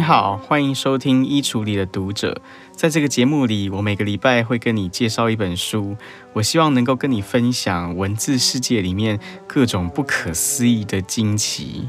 你好，欢迎收听《衣橱里的读者》。在这个节目里，我每个礼拜会跟你介绍一本书，我希望能够跟你分享文字世界里面各种不可思议的惊奇。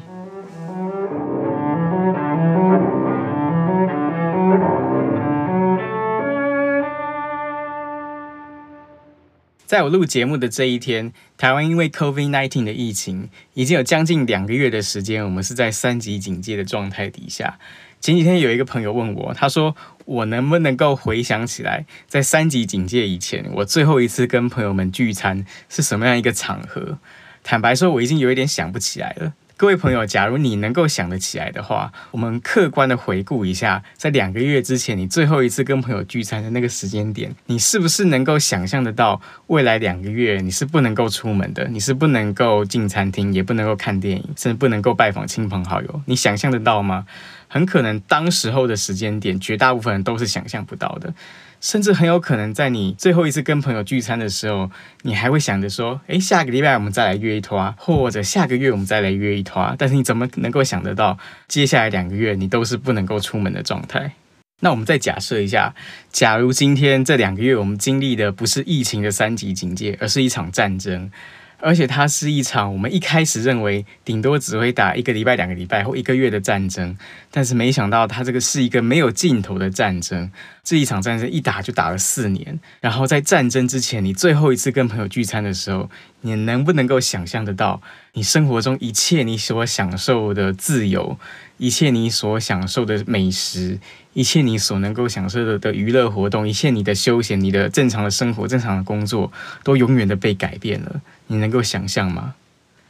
在我录节目的这一天，台湾因为 COVID-19 的疫情，已经有将近两个月的时间，我们是在三级警戒的状态底下。前几天有一个朋友问我，他说我能不能够回想起来，在三级警戒以前，我最后一次跟朋友们聚餐是什么样一个场合？坦白说，我已经有一点想不起来了。各位朋友，假如你能够想得起来的话，我们客观的回顾一下，在两个月之前，你最后一次跟朋友聚餐的那个时间点，你是不是能够想象得到未来两个月你是不能够出门的，你是不能够进餐厅，也不能够看电影，甚至不能够拜访亲朋好友？你想象得到吗？很可能当时候的时间点，绝大部分人都是想象不到的。甚至很有可能在你最后一次跟朋友聚餐的时候，你还会想着说：“诶，下个礼拜我们再来约一摊，或者下个月我们再来约一摊。”但是你怎么能够想得到，接下来两个月你都是不能够出门的状态？那我们再假设一下，假如今天这两个月我们经历的不是疫情的三级警戒，而是一场战争。而且它是一场我们一开始认为顶多只会打一个礼拜、两个礼拜或一个月的战争，但是没想到它这个是一个没有尽头的战争。这一场战争一打就打了四年。然后在战争之前，你最后一次跟朋友聚餐的时候，你能不能够想象得到，你生活中一切你所享受的自由，一切你所享受的美食，一切你所能够享受的的娱乐活动，一切你的休闲、你的正常的生活、正常的工作，都永远的被改变了。你能够想象吗？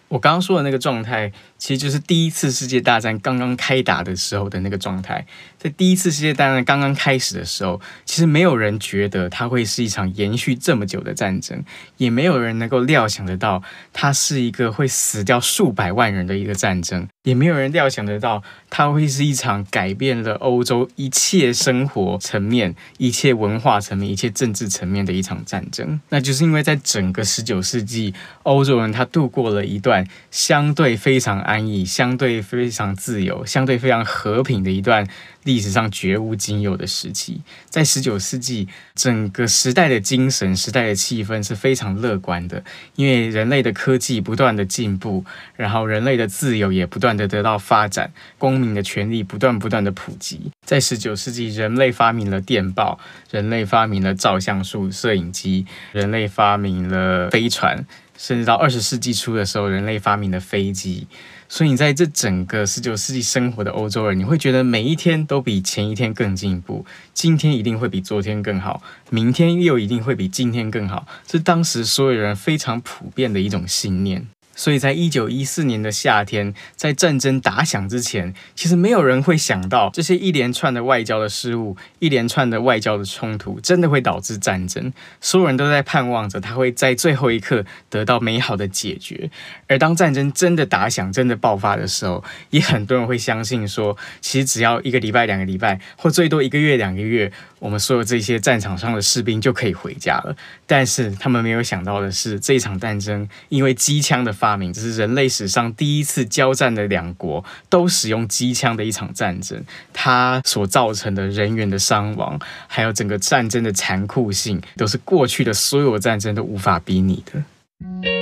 我刚刚说的那个状态，其实就是第一次世界大战刚刚开打的时候的那个状态。在第一次世界大战刚刚开始的时候，其实没有人觉得它会是一场延续这么久的战争，也没有人能够料想得到它是一个会死掉数百万人的一个战争，也没有人料想得到它会是一场改变了欧洲一切生活层面、一切文化层面、一切政治层面的一场战争。那就是因为在整个十九世纪，欧洲人他度过了一段。相对非常安逸，相对非常自由，相对非常和平的一段历史上绝无仅有的时期。在十九世纪，整个时代的精神、时代的气氛是非常乐观的，因为人类的科技不断的进步，然后人类的自由也不断的得到发展，公民的权利不断不断的普及。在十九世纪，人类发明了电报，人类发明了照相术、摄影机，人类发明了飞船。甚至到二十世纪初的时候，人类发明了飞机。所以你在这整个十九世纪生活的欧洲人，你会觉得每一天都比前一天更进步，今天一定会比昨天更好，明天又一定会比今天更好。这是当时所有人非常普遍的一种信念。所以在一九一四年的夏天，在战争打响之前，其实没有人会想到这些一连串的外交的失误，一连串的外交的冲突，真的会导致战争。所有人都在盼望着他会在最后一刻得到美好的解决。而当战争真的打响、真的爆发的时候，也很多人会相信说，其实只要一个礼拜、两个礼拜，或最多一个月、两个月，我们所有这些战场上的士兵就可以回家了。但是他们没有想到的是，这一场战争因为机枪的发这是人类史上第一次交战的两国都使用机枪的一场战争，它所造成的人员的伤亡，还有整个战争的残酷性，都是过去的所有战争都无法比拟的。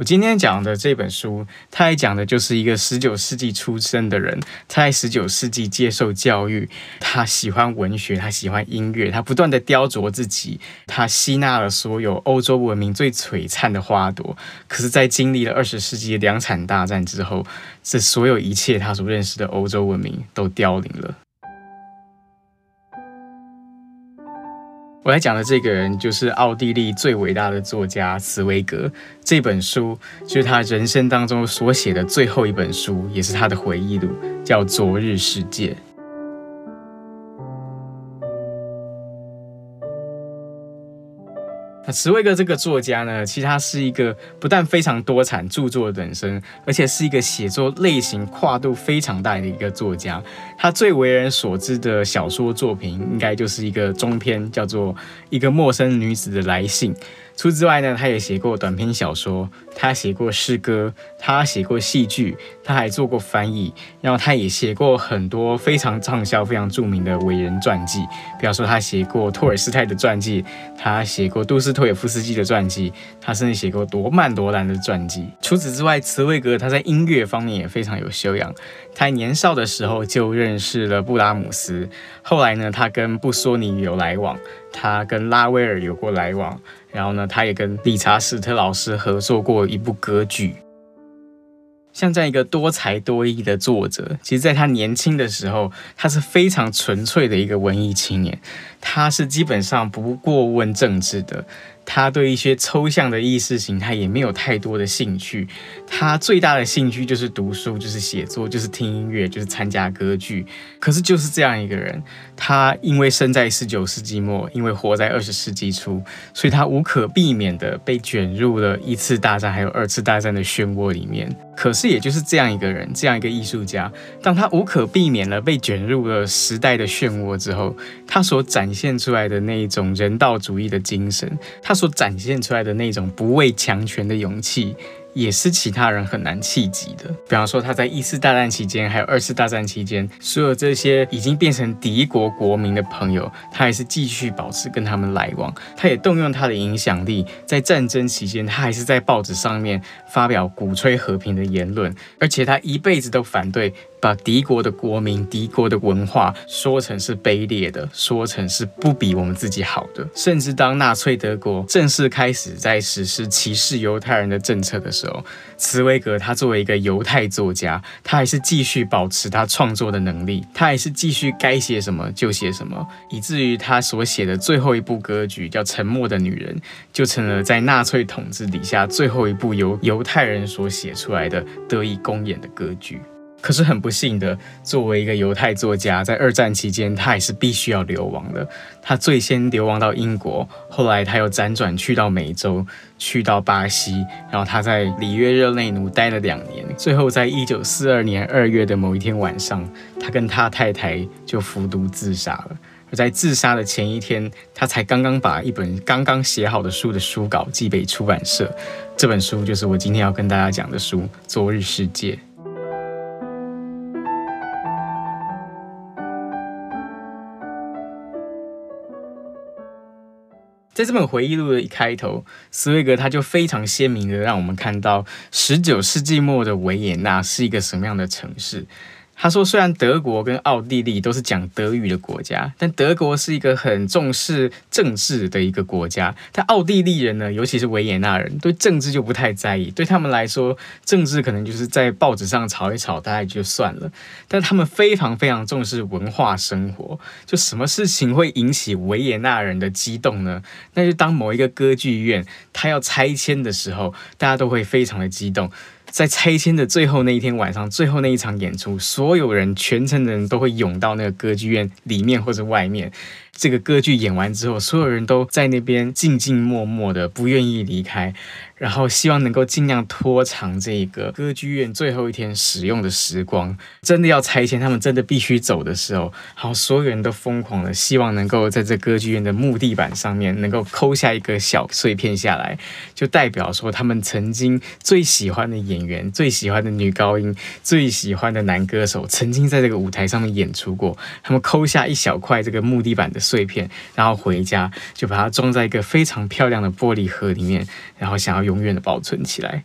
我今天讲的这本书，它也讲的就是一个十九世纪出生的人，他在十九世纪接受教育，他喜欢文学，他喜欢音乐，他不断的雕琢自己，他吸纳了所有欧洲文明最璀璨的花朵。可是，在经历了二十世纪的两场大战之后，这所有一切他所认识的欧洲文明都凋零了。我来讲的这个人就是奥地利最伟大的作家茨威格。这本书就是他人生当中所写的最后一本书，也是他的回忆录，叫《昨日世界》。那茨威格这个作家呢，其实他是一个不但非常多产著作的人生，而且是一个写作类型跨度非常大的一个作家。他最为人所知的小说作品，应该就是一个中篇，叫做《一个陌生女子的来信》。除此之外呢，他也写过短篇小说，他写过诗歌，他写过戏剧，他还做过翻译，然后他也写过很多非常畅销、非常著名的伟人传记，比方说他写过托尔斯泰的传记，他写过杜斯托也夫斯基的传记，他甚至写过罗曼罗兰的传记。除此之外，茨威格他在音乐方面也非常有修养，他年少的时候就认识了布拉姆斯，后来呢，他跟布索尼有来往，他跟拉威尔有过来往。然后呢，他也跟理查史特老师合作过一部歌剧。像这样一个多才多艺的作者，其实在他年轻的时候，他是非常纯粹的一个文艺青年，他是基本上不过问政治的。他对一些抽象的意识形态也没有太多的兴趣，他最大的兴趣就是读书，就是写作，就是听音乐，就是参加歌剧。可是就是这样一个人，他因为生在十九世纪末，因为活在二十世纪初，所以他无可避免地被卷入了一次大战还有二次大战的漩涡里面。可是也就是这样一个人，这样一个艺术家，当他无可避免地被卷入了时代的漩涡之后，他所展现出来的那一种人道主义的精神，他。所展现出来的那种不畏强权的勇气，也是其他人很难企及的。比方说，他在一次大战期间，还有二次大战期间，所有这些已经变成敌国国民的朋友，他还是继续保持跟他们来往。他也动用他的影响力，在战争期间，他还是在报纸上面发表鼓吹和平的言论，而且他一辈子都反对。把敌国的国民、敌国的文化说成是卑劣的，说成是不比我们自己好的。甚至当纳粹德国正式开始在实施歧视犹太人的政策的时候，茨威格他作为一个犹太作家，他还是继续保持他创作的能力，他还是继续该写什么就写什么，以至于他所写的最后一部歌剧叫《沉默的女人》，就成了在纳粹统治底下最后一部由犹太人所写出来的得以公演的歌剧。可是很不幸的，作为一个犹太作家，在二战期间，他也是必须要流亡的。他最先流亡到英国，后来他又辗转去到美洲，去到巴西，然后他在里约热内卢待了两年。最后，在一九四二年二月的某一天晚上，他跟他太太就服毒自杀了。而在自杀的前一天，他才刚刚把一本刚刚写好的书的书稿寄给出版社。这本书就是我今天要跟大家讲的书《昨日世界》。在这本回忆录的一开头，斯威格他就非常鲜明的让我们看到，十九世纪末的维也纳是一个什么样的城市。他说：“虽然德国跟奥地利都是讲德语的国家，但德国是一个很重视政治的一个国家。但奥地利人呢，尤其是维也纳人，对政治就不太在意。对他们来说，政治可能就是在报纸上吵一吵，大概就算了。但他们非常非常重视文化生活。就什么事情会引起维也纳人的激动呢？那就当某一个歌剧院他要拆迁的时候，大家都会非常的激动。”在拆迁的最后那一天晚上，最后那一场演出，所有人全城的人都会涌到那个歌剧院里面或者外面。这个歌剧演完之后，所有人都在那边静静默默的，不愿意离开，然后希望能够尽量拖长这个歌剧院最后一天使用的时光。真的要拆迁，他们真的必须走的时候，好，所有人都疯狂的希望能够在这歌剧院的木地板上面能够抠下一个小碎片下来，就代表说他们曾经最喜欢的演员、最喜欢的女高音、最喜欢的男歌手，曾经在这个舞台上面演出过。他们抠下一小块这个木地板的。碎片，然后回家就把它装在一个非常漂亮的玻璃盒里面，然后想要永远的保存起来。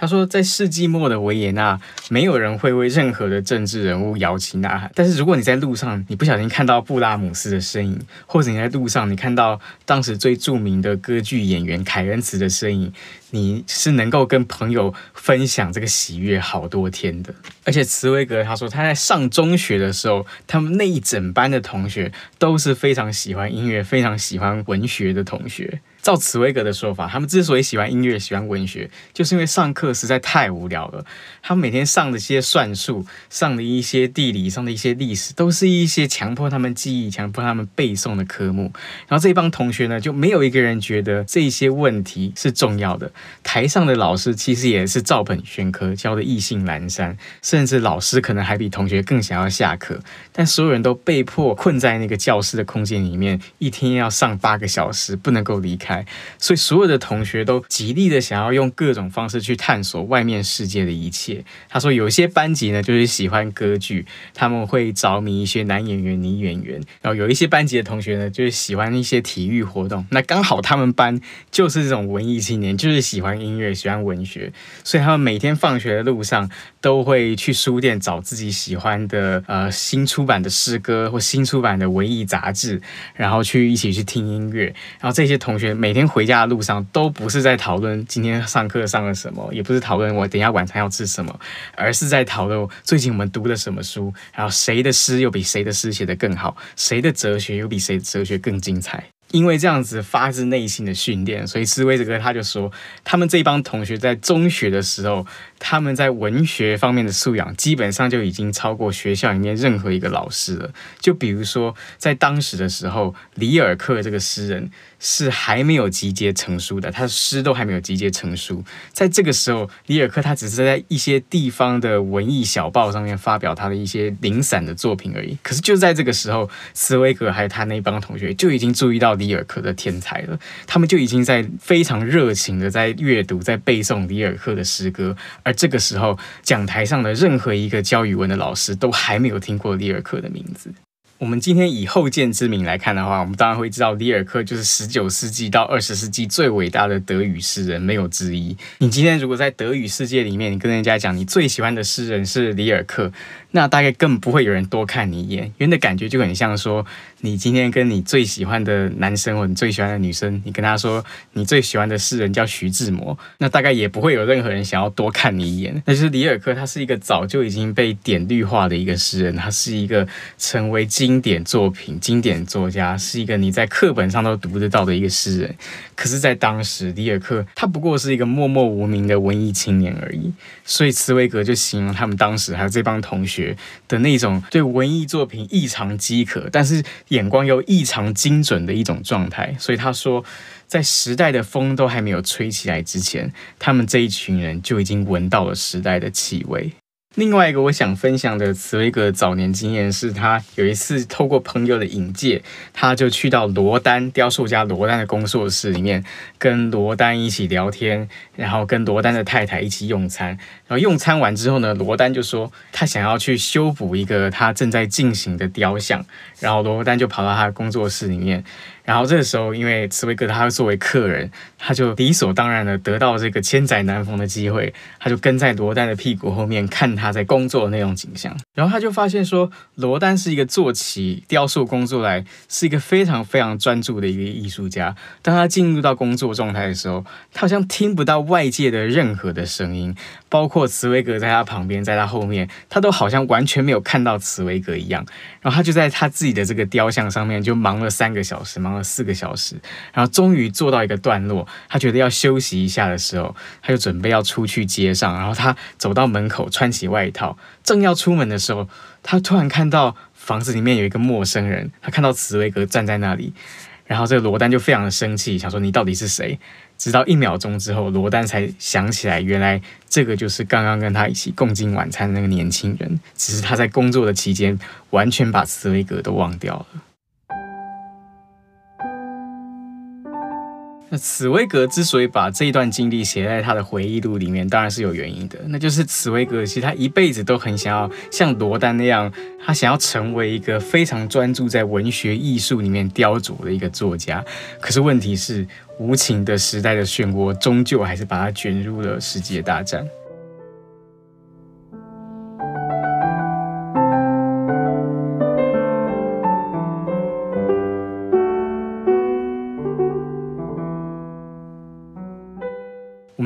他说，在世纪末的维也纳，没有人会为任何的政治人物摇旗呐喊。但是，如果你在路上，你不小心看到布拉姆斯的身影，或者你在路上你看到当时最著名的歌剧演员凯恩茨的身影，你是能够跟朋友分享这个喜悦好多天的。而且，茨威格他说，他在上中学的时候，他们那一整班的同学都是非常喜欢音乐、非常喜欢文学的同学。照茨威格的说法，他们之所以喜欢音乐、喜欢文学，就是因为上课实在太无聊了。他们每天上的一些算术、上的一些地理、上的一些历史，都是一些强迫他们记忆、强迫他们背诵的科目。然后这一帮同学呢，就没有一个人觉得这些问题是重要的。台上的老师其实也是照本宣科，教的意兴阑珊，甚至老师可能还比同学更想要下课。但所有人都被迫困在那个教室的空间里面，一天要上八个小时，不能够离开。所以所有的同学都极力的想要用各种方式去探索外面世界的一切。他说，有些班级呢就是喜欢歌剧，他们会着迷一些男演员、女演员；然后有一些班级的同学呢就是喜欢一些体育活动。那刚好他们班就是这种文艺青年，就是喜欢音乐、喜欢文学，所以他们每天放学的路上都会去书店找自己喜欢的呃新出版的诗歌或新出版的文艺杂志，然后去一起去听音乐。然后这些同学每天回家的路上都不是在讨论今天上课上了什么，也不是讨论我等一下晚餐要吃什么，而是在讨论最近我们读了什么书，然后谁的诗又比谁的诗写得更好，谁的哲学又比谁的哲学更精彩。因为这样子发自内心的训练，所以茨威格他就说，他们这帮同学在中学的时候，他们在文学方面的素养基本上就已经超过学校里面任何一个老师了。就比如说，在当时的时候，里尔克这个诗人是还没有集结成书的，他的诗都还没有集结成书。在这个时候，里尔克他只是在一些地方的文艺小报上面发表他的一些零散的作品而已。可是就在这个时候，茨威格还有他那帮同学就已经注意到。里尔克的天才了，他们就已经在非常热情的在阅读、在背诵里尔克的诗歌，而这个时候，讲台上的任何一个教语文的老师都还没有听过里尔克的名字。我们今天以后见之明来看的话，我们当然会知道里尔克就是十九世纪到二十世纪最伟大的德语诗人，没有之一。你今天如果在德语世界里面，你跟人家讲你最喜欢的诗人是里尔克，那大概根本不会有人多看你一眼，因为那感觉就很像说，你今天跟你最喜欢的男生或你最喜欢的女生，你跟他说你最喜欢的诗人叫徐志摩，那大概也不会有任何人想要多看你一眼。但是里尔克他是一个早就已经被点绿化的一个诗人，他是一个成为经典作品、经典作家，是一个你在课本上都读得到的一个诗人。可是，在当时，里尔克他不过是一个默默无名的文艺青年而已。所以，茨威格就形容他们当时还有这帮同学的那种对文艺作品异常饥渴，但是眼光又异常精准的一种状态。所以他说，在时代的风都还没有吹起来之前，他们这一群人就已经闻到了时代的气味。另外一个我想分享的茨威格早年经验是，他有一次透过朋友的引荐，他就去到罗丹雕塑家罗丹的工作室里面，跟罗丹一起聊天，然后跟罗丹的太太一起用餐。然后用餐完之后呢，罗丹就说他想要去修补一个他正在进行的雕像，然后罗丹就跑到他的工作室里面。然后这个时候，因为茨威格他作为客人，他就理所当然的得到这个千载难逢的机会，他就跟在罗丹的屁股后面看他在工作的那种景象。然后他就发现说，罗丹是一个做起雕塑工作来是一个非常非常专注的一个艺术家。当他进入到工作状态的时候，他好像听不到外界的任何的声音，包括茨威格在他旁边，在他后面，他都好像完全没有看到茨威格一样。然后他就在他自己的这个雕像上面就忙了三个小时，忙了四个小时，然后终于做到一个段落，他觉得要休息一下的时候，他就准备要出去街上。然后他走到门口，穿起外套，正要出门的时候，时候他突然看到房子里面有一个陌生人，他看到茨威格站在那里，然后这个罗丹就非常的生气，想说你到底是谁？直到一秒钟之后，罗丹才想起来，原来这个就是刚刚跟他一起共进晚餐的那个年轻人，只是他在工作的期间完全把茨威格都忘掉了。那茨威格之所以把这一段经历写在他的回忆录里面，当然是有原因的。那就是茨威格其实他一辈子都很想要像罗丹那样，他想要成为一个非常专注在文学艺术里面雕琢的一个作家。可是问题是，无情的时代的漩涡，终究还是把他卷入了世界大战。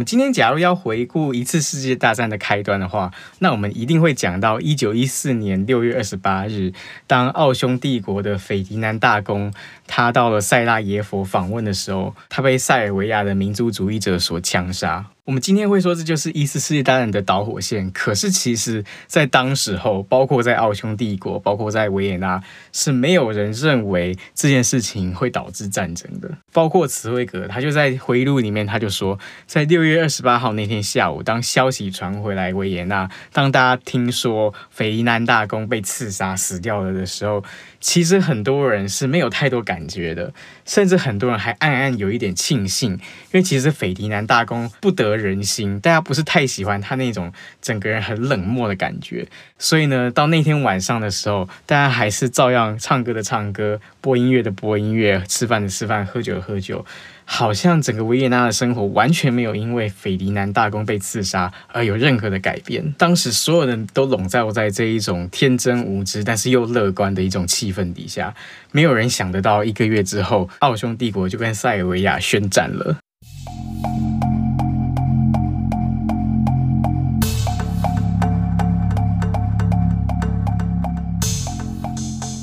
今天假如要回顾一次世界大战的开端的话，那我们一定会讲到一九一四年六月二十八日，当奥匈帝国的斐迪南大公他到了塞拉耶佛访问的时候，他被塞尔维亚的民族主义者所枪杀。我们今天会说这就是一次世界大战的导火线，可是其实，在当时候，包括在奥匈帝国，包括在维也纳，是没有人认为这件事情会导致战争的。包括茨威格，他就在回忆录里面，他就说，在六月二十八号那天下午，当消息传回来维也纳，当大家听说斐迪南大公被刺杀死掉了的时候，其实很多人是没有太多感觉的，甚至很多人还暗暗有一点庆幸，因为其实斐迪南大公不得人心，大家不是太喜欢他那种整个人很冷漠的感觉，所以呢，到那天晚上的时候，大家还是照样唱歌的唱歌，播音乐的播音乐，吃饭的吃饭，喝酒的喝酒。好像整个维也纳的生活完全没有因为斐迪南大公被刺杀而有任何的改变。当时所有人都笼罩在这一种天真无知，但是又乐观的一种气氛底下，没有人想得到一个月之后，奥匈帝国就跟塞尔维亚宣战了。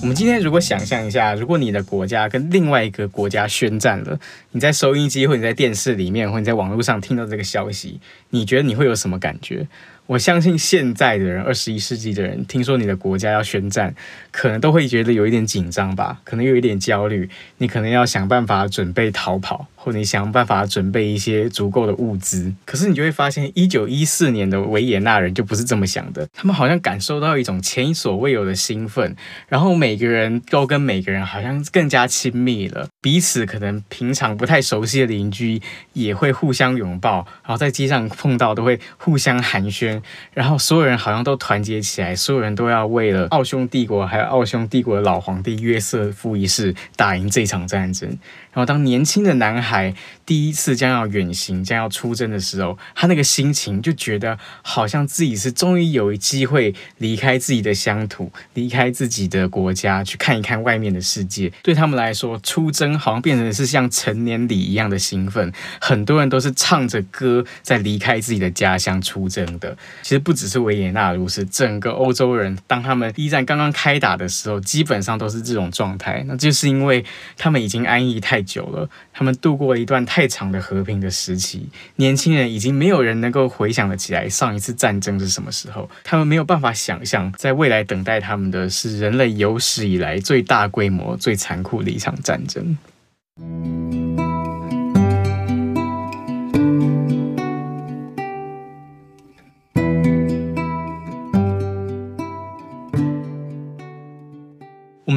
我们今天如果想象一下，如果你的国家跟另外一个国家宣战了，你在收音机或你在电视里面或你在网络上听到这个消息，你觉得你会有什么感觉？我相信现在的人，二十一世纪的人，听说你的国家要宣战，可能都会觉得有一点紧张吧，可能有一点焦虑，你可能要想办法准备逃跑。或你想办法准备一些足够的物资，可是你就会发现，一九一四年的维也纳人就不是这么想的。他们好像感受到一种前所未有的兴奋，然后每个人都跟每个人好像更加亲密了，彼此可能平常不太熟悉的邻居也会互相拥抱，然后在街上碰到都会互相寒暄，然后所有人好像都团结起来，所有人都要为了奥匈帝国还有奥匈帝国的老皇帝约瑟夫一世打赢这场战争。然后，当年轻的男孩第一次将要远行、将要出征的时候，他那个心情就觉得好像自己是终于有机会离开自己的乡土、离开自己的国家，去看一看外面的世界。对他们来说，出征好像变成是像成年礼一样的兴奋。很多人都是唱着歌在离开自己的家乡出征的。其实不只是维也纳如此，整个欧洲人当他们一战刚刚开打的时候，基本上都是这种状态。那就是因为他们已经安逸太。太久了，他们度过了一段太长的和平的时期。年轻人已经没有人能够回想得起来上一次战争是什么时候，他们没有办法想象，在未来等待他们的是人类有史以来最大规模、最残酷的一场战争。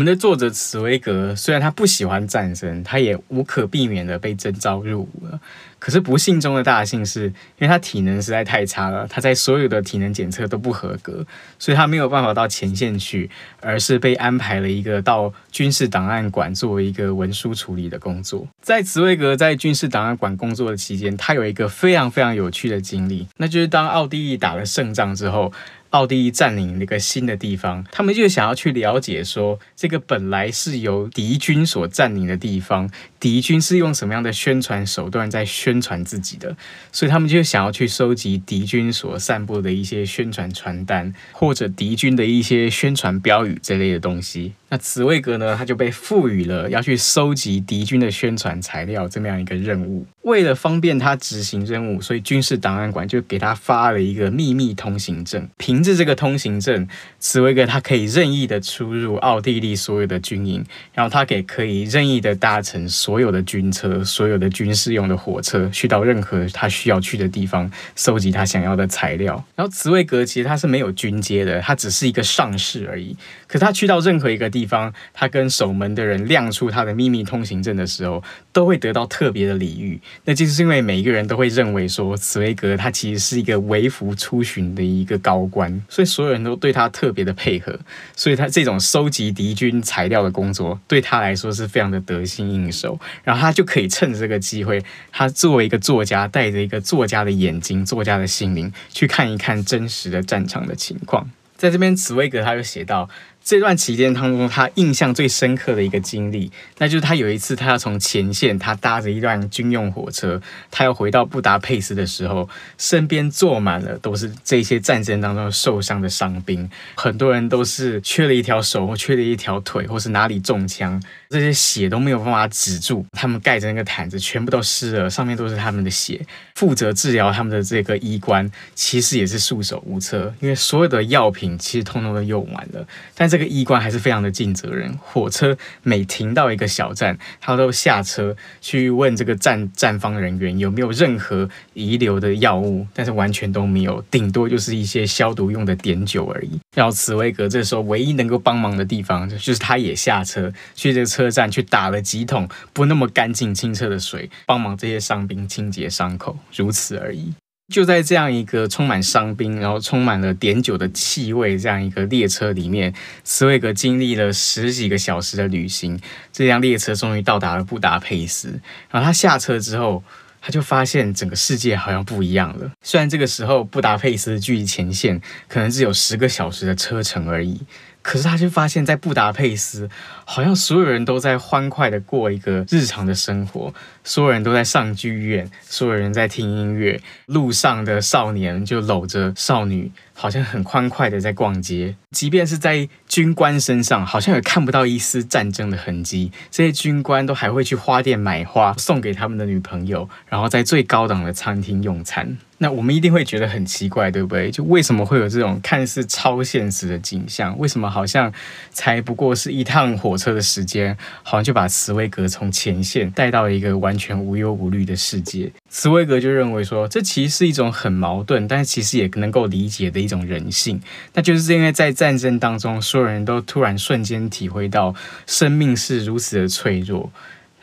我们的作者茨威格虽然他不喜欢战争，他也无可避免的被征召入伍了。可是不幸中的大幸是，因为他体能实在太差了，他在所有的体能检测都不合格，所以他没有办法到前线去，而是被安排了一个到军事档案馆作为一个文书处理的工作。在茨威格在军事档案馆工作的期间，他有一个非常非常有趣的经历，那就是当奥地利打了胜仗之后，奥地利占领了一个新的地方，他们就想要去了解说，这个本来是由敌军所占领的地方。敌军是用什么样的宣传手段在宣传自己的？所以他们就想要去收集敌军所散布的一些宣传传单，或者敌军的一些宣传标语这类的东西。那茨威格呢，他就被赋予了要去收集敌军的宣传材料这么样一个任务。为了方便他执行任务，所以军事档案馆就给他发了一个秘密通行证。凭着这个通行证，茨威格他可以任意的出入奥地利所有的军营，然后他给可以任意的搭乘所。有的军车，所有的军事用的火车，去到任何他需要去的地方，收集他想要的材料。然后茨威格其实他是没有军阶的，他只是一个上士而已。可他去到任何一个地方，他跟守门的人亮出他的秘密通行证的时候，都会得到特别的礼遇。那就是因为每一个人都会认为说，茨威格他其实是一个微服出巡的一个高官，所以所有人都对他特别的配合。所以他这种收集敌军材料的工作，对他来说是非常的得心应手。然后他就可以趁着这个机会，他作为一个作家，带着一个作家的眼睛、作家的心灵，去看一看真实的战场的情况。在这边，茨威格他就写到。这段期间当中，他印象最深刻的一个经历，那就是他有一次，他要从前线，他搭着一辆军用火车，他要回到布达佩斯的时候，身边坐满了都是这些战争当中受伤的伤兵，很多人都是缺了一条手或缺了一条腿，或是哪里中枪，这些血都没有办法止住，他们盖着那个毯子全部都湿了，上面都是他们的血。负责治疗他们的这个医官其实也是束手无策，因为所有的药品其实通通都用完了，但这个医官还是非常的尽责任，火车每停到一个小站，他都下车去问这个站站方人员有没有任何遗留的药物，但是完全都没有，顶多就是一些消毒用的碘酒而已。然后茨威格这时候唯一能够帮忙的地方，就是他也下车去这个车站去打了几桶不那么干净清澈的水，帮忙这些伤兵清洁伤口，如此而已。就在这样一个充满伤兵，然后充满了碘酒的气味这样一个列车里面，茨威格经历了十几个小时的旅行，这辆列车终于到达了布达佩斯。然后他下车之后，他就发现整个世界好像不一样了。虽然这个时候布达佩斯距离前线可能只有十个小时的车程而已。可是他就发现，在布达佩斯，好像所有人都在欢快的过一个日常的生活，所有人都在上剧院，所有人在听音乐，路上的少年就搂着少女，好像很欢快的在逛街。即便是在军官身上，好像也看不到一丝战争的痕迹。这些军官都还会去花店买花送给他们的女朋友，然后在最高档的餐厅用餐。那我们一定会觉得很奇怪，对不对？就为什么会有这种看似超现实的景象？为什么好像才不过是一趟火车的时间，好像就把茨威格从前线带到了一个完全无忧无虑的世界？茨威格就认为说，这其实是一种很矛盾，但是其实也能够理解的一种人性。那就是因为在战争当中，所有人都突然瞬间体会到生命是如此的脆弱。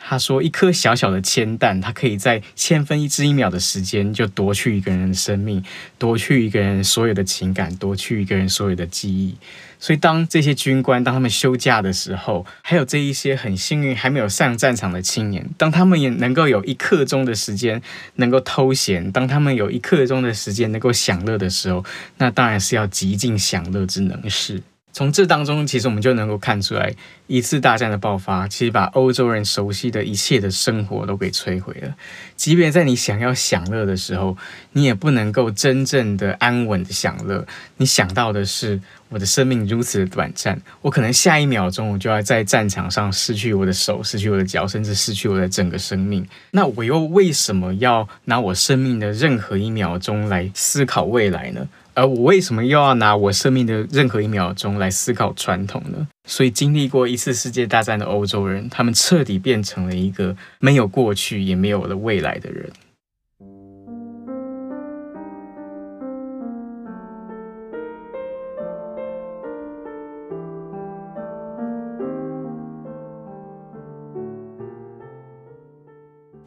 他说：“一颗小小的铅弹，它可以在千分之一秒的时间就夺去一个人的生命，夺去一个人所有的情感，夺去一个人所有的记忆。所以，当这些军官当他们休假的时候，还有这一些很幸运还没有上战场的青年，当他们也能够有一刻钟的时间能够偷闲，当他们有一刻钟的时间能够享乐的时候，那当然是要极尽享乐之能事。”从这当中，其实我们就能够看出来，一次大战的爆发，其实把欧洲人熟悉的一切的生活都给摧毁了。即便在你想要享乐的时候，你也不能够真正的安稳的享乐。你想到的是，我的生命如此的短暂，我可能下一秒钟我就要在战场上失去我的手，失去我的脚，甚至失去我的整个生命。那我又为什么要拿我生命的任何一秒钟来思考未来呢？而我为什么又要拿我生命的任何一秒钟来思考传统呢？所以，经历过一次世界大战的欧洲人，他们彻底变成了一个没有过去也没有了未来的人。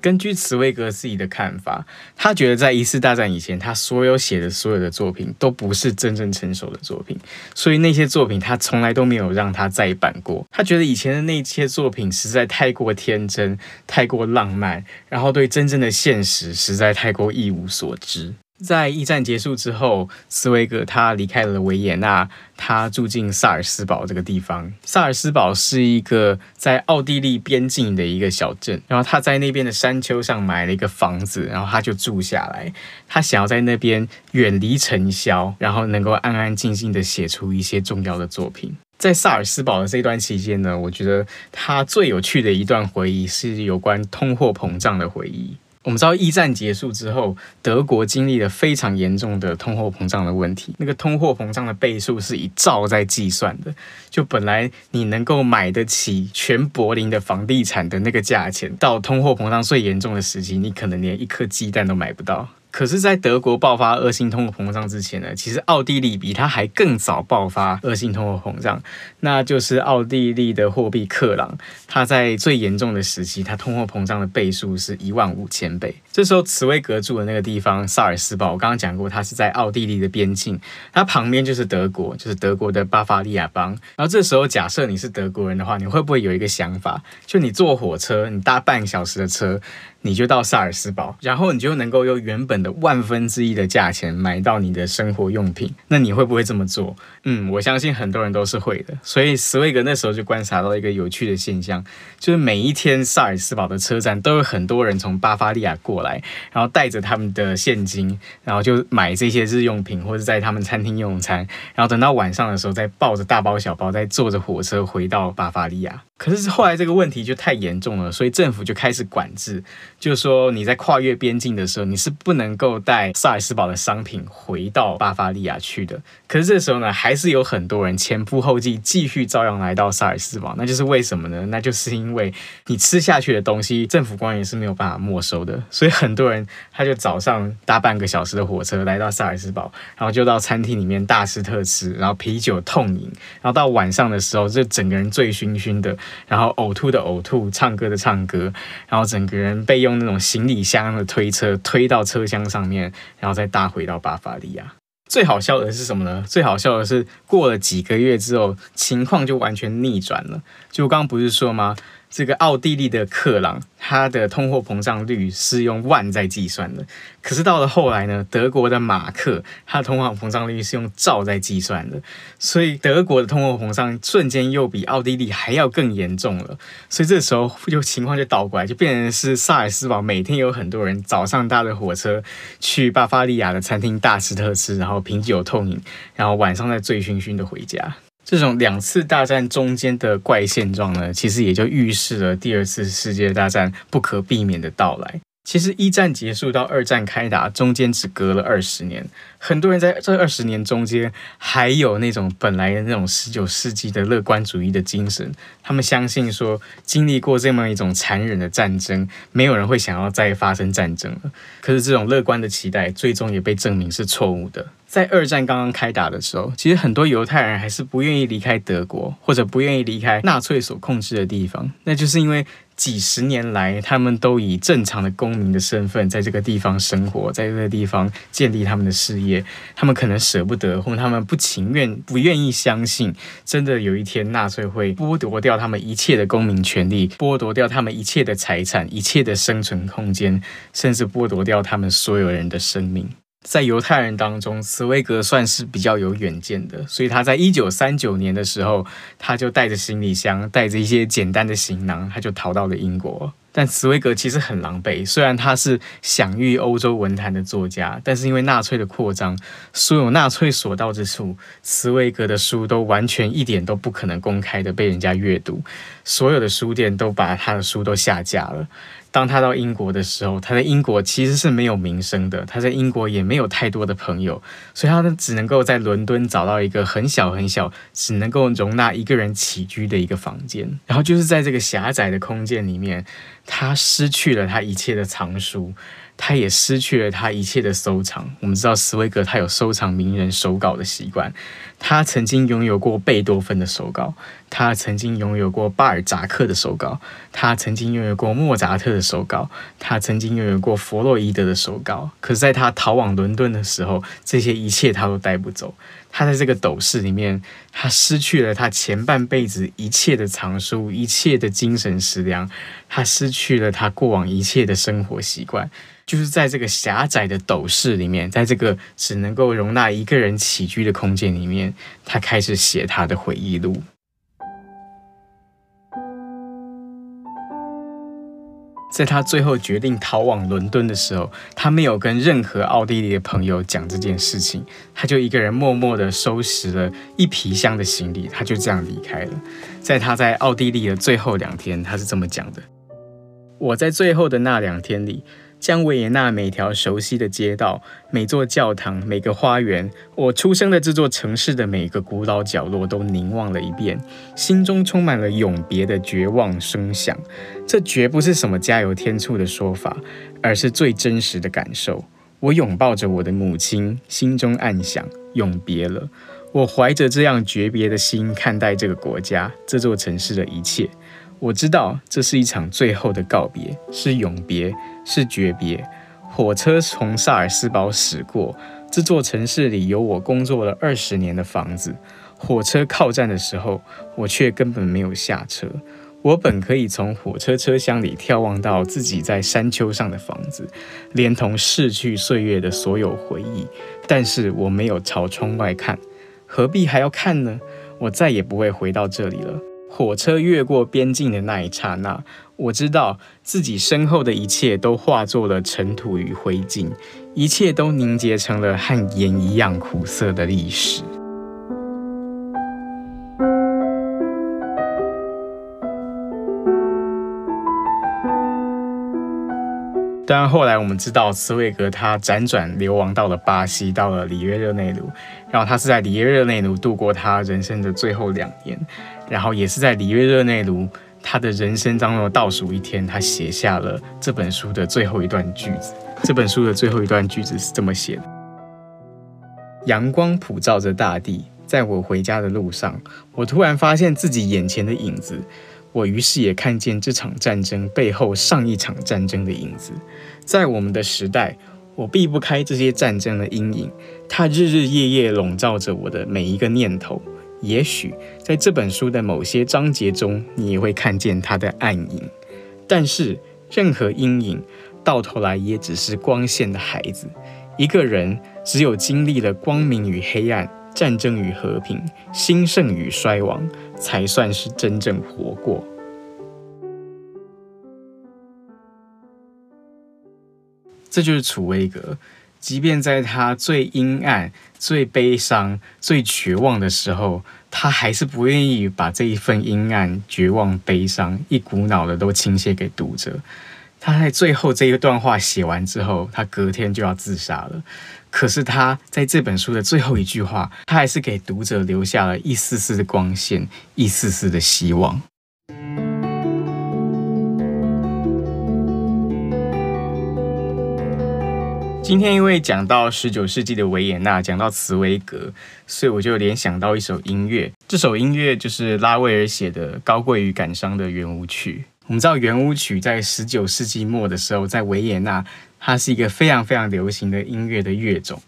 根据茨威格自己的看法，他觉得在一次大战以前，他所有写的所有的作品都不是真正成熟的作品，所以那些作品他从来都没有让他再版过。他觉得以前的那些作品实在太过天真，太过浪漫，然后对真正的现实实在太过一无所知。在一战结束之后，茨威格他离开了维也纳，他住进萨尔斯堡这个地方。萨尔斯堡是一个在奥地利边境的一个小镇，然后他在那边的山丘上买了一个房子，然后他就住下来。他想要在那边远离尘嚣，然后能够安安静静的写出一些重要的作品。在萨尔斯堡的这段期间呢，我觉得他最有趣的一段回忆是有关通货膨胀的回忆。我们知道，一战结束之后，德国经历了非常严重的通货膨胀的问题。那个通货膨胀的倍数是以兆在计算的，就本来你能够买得起全柏林的房地产的那个价钱，到通货膨胀最严重的时期，你可能连一颗鸡蛋都买不到。可是，在德国爆发恶性通货膨胀之前呢，其实奥地利比它还更早爆发恶性通货膨胀，那就是奥地利的货币克朗，它在最严重的时期，它通货膨胀的倍数是一万五千倍。这时候，茨威格住的那个地方萨尔斯堡，我刚刚讲过，它是在奥地利的边境，它旁边就是德国，就是德国的巴伐利亚邦。然后这时候，假设你是德国人的话，你会不会有一个想法，就你坐火车，你搭半小时的车，你就到萨尔斯堡，然后你就能够用原本的万分之一的价钱买到你的生活用品。那你会不会这么做？嗯，我相信很多人都是会的。所以茨威格那时候就观察到一个有趣的现象，就是每一天萨尔斯堡的车站都有很多人从巴伐利亚过来，然后带着他们的现金，然后就买这些日用品，或者在他们餐厅用餐，然后等到晚上的时候再抱着大包小包，再坐着火车回到巴伐利亚。可是后来这个问题就太严重了，所以政府就开始管制。就说你在跨越边境的时候，你是不能够带萨尔斯堡的商品回到巴伐利亚去的。可是这时候呢，还是有很多人前赴后继，继续照样来到萨尔斯堡。那就是为什么呢？那就是因为你吃下去的东西，政府官员是没有办法没收的。所以很多人他就早上搭半个小时的火车来到萨尔斯堡，然后就到餐厅里面大吃特吃，然后啤酒痛饮，然后到晚上的时候就整个人醉醺醺的，然后呕吐的呕吐，唱歌的唱歌，然后整个人被用那种行李箱的推车推到车厢上面，然后再搭回到巴伐利亚。最好笑的是什么呢？最好笑的是过了几个月之后，情况就完全逆转了。就刚刚不是说吗？这个奥地利的克朗，它的通货膨胀率是用万在计算的。可是到了后来呢，德国的马克，它的通货膨胀率是用兆在计算的。所以德国的通货膨胀瞬间又比奥地利还要更严重了。所以这时候就情况就倒过来，就变成是萨尔斯堡每天有很多人早上搭着火车去巴伐利亚的餐厅大吃特吃，然后品酒痛饮，然后晚上再醉醺醺的回家。这种两次大战中间的怪现状呢，其实也就预示了第二次世界大战不可避免的到来。其实一战结束到二战开打中间只隔了二十年，很多人在这二十年中间还有那种本来的那种十九世纪的乐观主义的精神，他们相信说经历过这么一种残忍的战争，没有人会想要再发生战争了。可是这种乐观的期待最终也被证明是错误的。在二战刚刚开打的时候，其实很多犹太人还是不愿意离开德国，或者不愿意离开纳粹所控制的地方，那就是因为。几十年来，他们都以正常的公民的身份在这个地方生活，在这个地方建立他们的事业。他们可能舍不得，或他们不情愿、不愿意相信，真的有一天纳粹会剥夺掉他们一切的公民权利，剥夺掉他们一切的财产、一切的生存空间，甚至剥夺掉他们所有人的生命。在犹太人当中，茨威格算是比较有远见的，所以他在一九三九年的时候，他就带着行李箱，带着一些简单的行囊，他就逃到了英国。但茨威格其实很狼狈，虽然他是享誉欧洲文坛的作家，但是因为纳粹的扩张，所有纳粹所到之处，茨威格的书都完全一点都不可能公开的被人家阅读，所有的书店都把他的书都下架了。当他到英国的时候，他在英国其实是没有名声的，他在英国也没有太多的朋友，所以他只能够在伦敦找到一个很小很小，只能够容纳一个人起居的一个房间，然后就是在这个狭窄的空间里面，他失去了他一切的藏书。他也失去了他一切的收藏。我们知道，斯威格他有收藏名人手稿的习惯。他曾经拥有过贝多芬的手稿，他曾经拥有过巴尔扎克的手稿，他曾经拥有过莫扎特的手稿，他曾经拥有过弗洛伊德的手稿。可是，在他逃往伦敦的时候，这些一切他都带不走。他在这个斗室里面，他失去了他前半辈子一切的藏书，一切的精神食粮，他失去了他过往一切的生活习惯。就是在这个狭窄的斗室里面，在这个只能够容纳一个人起居的空间里面，他开始写他的回忆录。在他最后决定逃往伦敦的时候，他没有跟任何奥地利的朋友讲这件事情，他就一个人默默地收拾了一皮箱的行李，他就这样离开了。在他在奥地利的最后两天，他是这么讲的：“我在最后的那两天里。”将维也纳每条熟悉的街道、每座教堂、每个花园，我出生的这座城市的每个古老角落都凝望了一遍，心中充满了永别的绝望声响。这绝不是什么加油添醋的说法，而是最真实的感受。我拥抱着我的母亲，心中暗想：永别了。我怀着这样诀别的心看待这个国家、这座城市的一切。我知道这是一场最后的告别，是永别，是诀别。火车从萨尔斯堡驶过，这座城市里有我工作了二十年的房子。火车靠站的时候，我却根本没有下车。我本可以从火车车厢里眺望到自己在山丘上的房子，连同逝去岁月的所有回忆，但是我没有朝窗外看，何必还要看呢？我再也不会回到这里了。火车越过边境的那一刹那，我知道自己身后的一切都化作了尘土与灰烬，一切都凝结成了和盐一样苦涩的历史。当然后来我们知道，茨威格他辗转流亡到了巴西，到了里约热内卢，然后他是在里约热内卢度过他人生的最后两年，然后也是在里约热内卢他的人生当中的倒数一天，他写下了这本书的最后一段句子。这本书的最后一段句子是这么写的：阳光普照着大地，在我回家的路上，我突然发现自己眼前的影子。我于是也看见这场战争背后上一场战争的影子，在我们的时代，我避不开这些战争的阴影，它日日夜夜笼罩着我的每一个念头。也许在这本书的某些章节中，你也会看见它的暗影。但是，任何阴影到头来也只是光线的孩子。一个人只有经历了光明与黑暗。战争与和平，兴盛与衰亡，才算是真正活过。这就是楚威格，即便在他最阴暗、最悲伤、最绝望的时候，他还是不愿意把这一份阴暗、绝望、悲伤一股脑的都倾泻给读者。他在最后这一段话写完之后，他隔天就要自杀了。可是他在这本书的最后一句话，他还是给读者留下了一丝丝的光线，一丝丝的希望。今天因为讲到十九世纪的维也纳，讲到茨威格，所以我就联想到一首音乐。这首音乐就是拉威尔写的《高贵与感伤》的圆舞曲。我们知道圆舞曲在十九世纪末的时候，在维也纳，它是一个非常非常流行的音乐的乐种。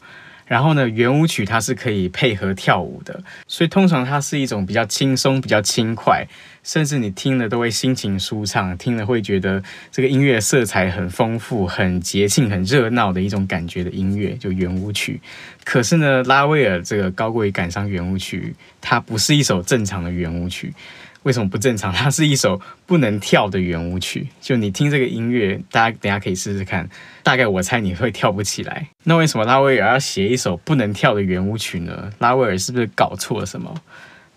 然后呢，圆舞曲它是可以配合跳舞的，所以通常它是一种比较轻松、比较轻快，甚至你听了都会心情舒畅，听了会觉得这个音乐色彩很丰富、很节庆、很热闹的一种感觉的音乐，就圆舞曲。可是呢，拉威尔这个《高贵感伤》圆舞曲，它不是一首正常的圆舞曲。为什么不正常？它是一首不能跳的圆舞曲。就你听这个音乐，大家等下可以试试看。大概我猜你会跳不起来。那为什么拉威尔要写一首不能跳的圆舞曲呢？拉威尔是不是搞错了什么？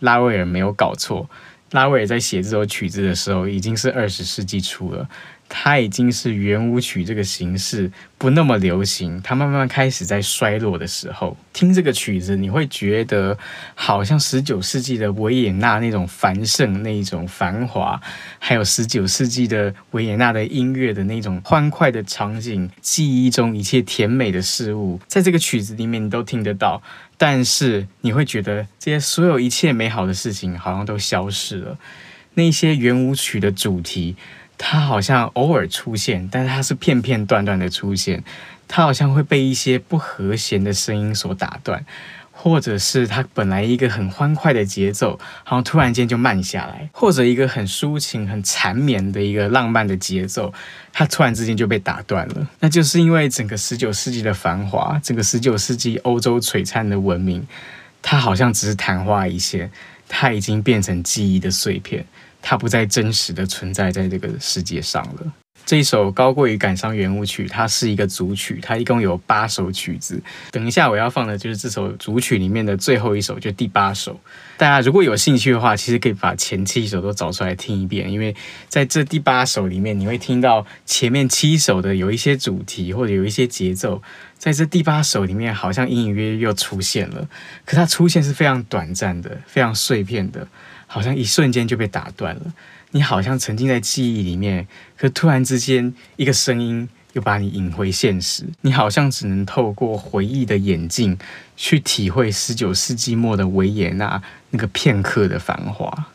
拉威尔没有搞错。拉威尔在写这首曲子的时候，已经是二十世纪初了。它已经是圆舞曲这个形式不那么流行，它慢慢开始在衰落的时候，听这个曲子，你会觉得好像十九世纪的维也纳那种繁盛、那种繁华，还有十九世纪的维也纳的音乐的那种欢快的场景，记忆中一切甜美的事物，在这个曲子里面你都听得到，但是你会觉得这些所有一切美好的事情好像都消失了，那些圆舞曲的主题。它好像偶尔出现，但是它是片片段段的出现。它好像会被一些不和谐的声音所打断，或者是它本来一个很欢快的节奏，好像突然间就慢下来，或者一个很抒情、很缠绵的一个浪漫的节奏，它突然之间就被打断了。那就是因为整个十九世纪的繁华，整个十九世纪欧洲璀璨的文明，它好像只是昙花一现，它已经变成记忆的碎片。它不再真实的存在在这个世界上了。这一首《高贵与感伤》圆舞曲，它是一个组曲，它一共有八首曲子。等一下我要放的就是这首组曲里面的最后一首，就第八首。大家如果有兴趣的话，其实可以把前七首都找出来听一遍，因为在这第八首里面，你会听到前面七首的有一些主题或者有一些节奏，在这第八首里面好像隐隐约约又出现了，可它出现是非常短暂的，非常碎片的。好像一瞬间就被打断了，你好像沉浸在记忆里面，可突然之间一个声音又把你引回现实，你好像只能透过回忆的眼镜去体会十九世纪末的维也纳那个片刻的繁华。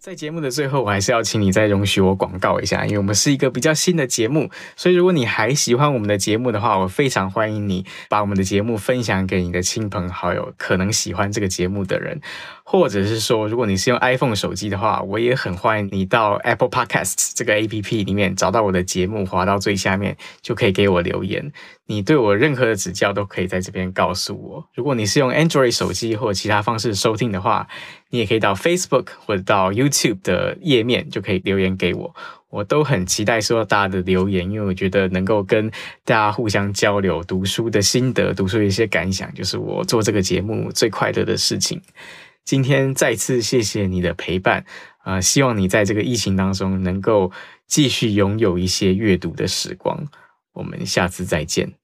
在节目的最后，我还是要请你再容许我广告一下，因为我们是一个比较新的节目，所以如果你还喜欢我们的节目的话，我非常欢迎你把我们的节目分享给你的亲朋好友，可能喜欢这个节目的人，或者是说，如果你是用 iPhone 手机的话，我也很欢迎你到 Apple Podcasts 这个 APP 里面找到我的节目，滑到最下面就可以给我留言。你对我任何的指教都可以在这边告诉我。如果你是用 Android 手机或其他方式收听的话，你也可以到 Facebook 或者到 You YouTube 的页面就可以留言给我。我都很期待收到大家的留言，因为我觉得能够跟大家互相交流读书的心得、读书的一些感想，就是我做这个节目最快乐的事情。今天再次谢谢你的陪伴，啊、希望你在这个疫情当中能够继续拥有一些阅读的时光。我们下次再见。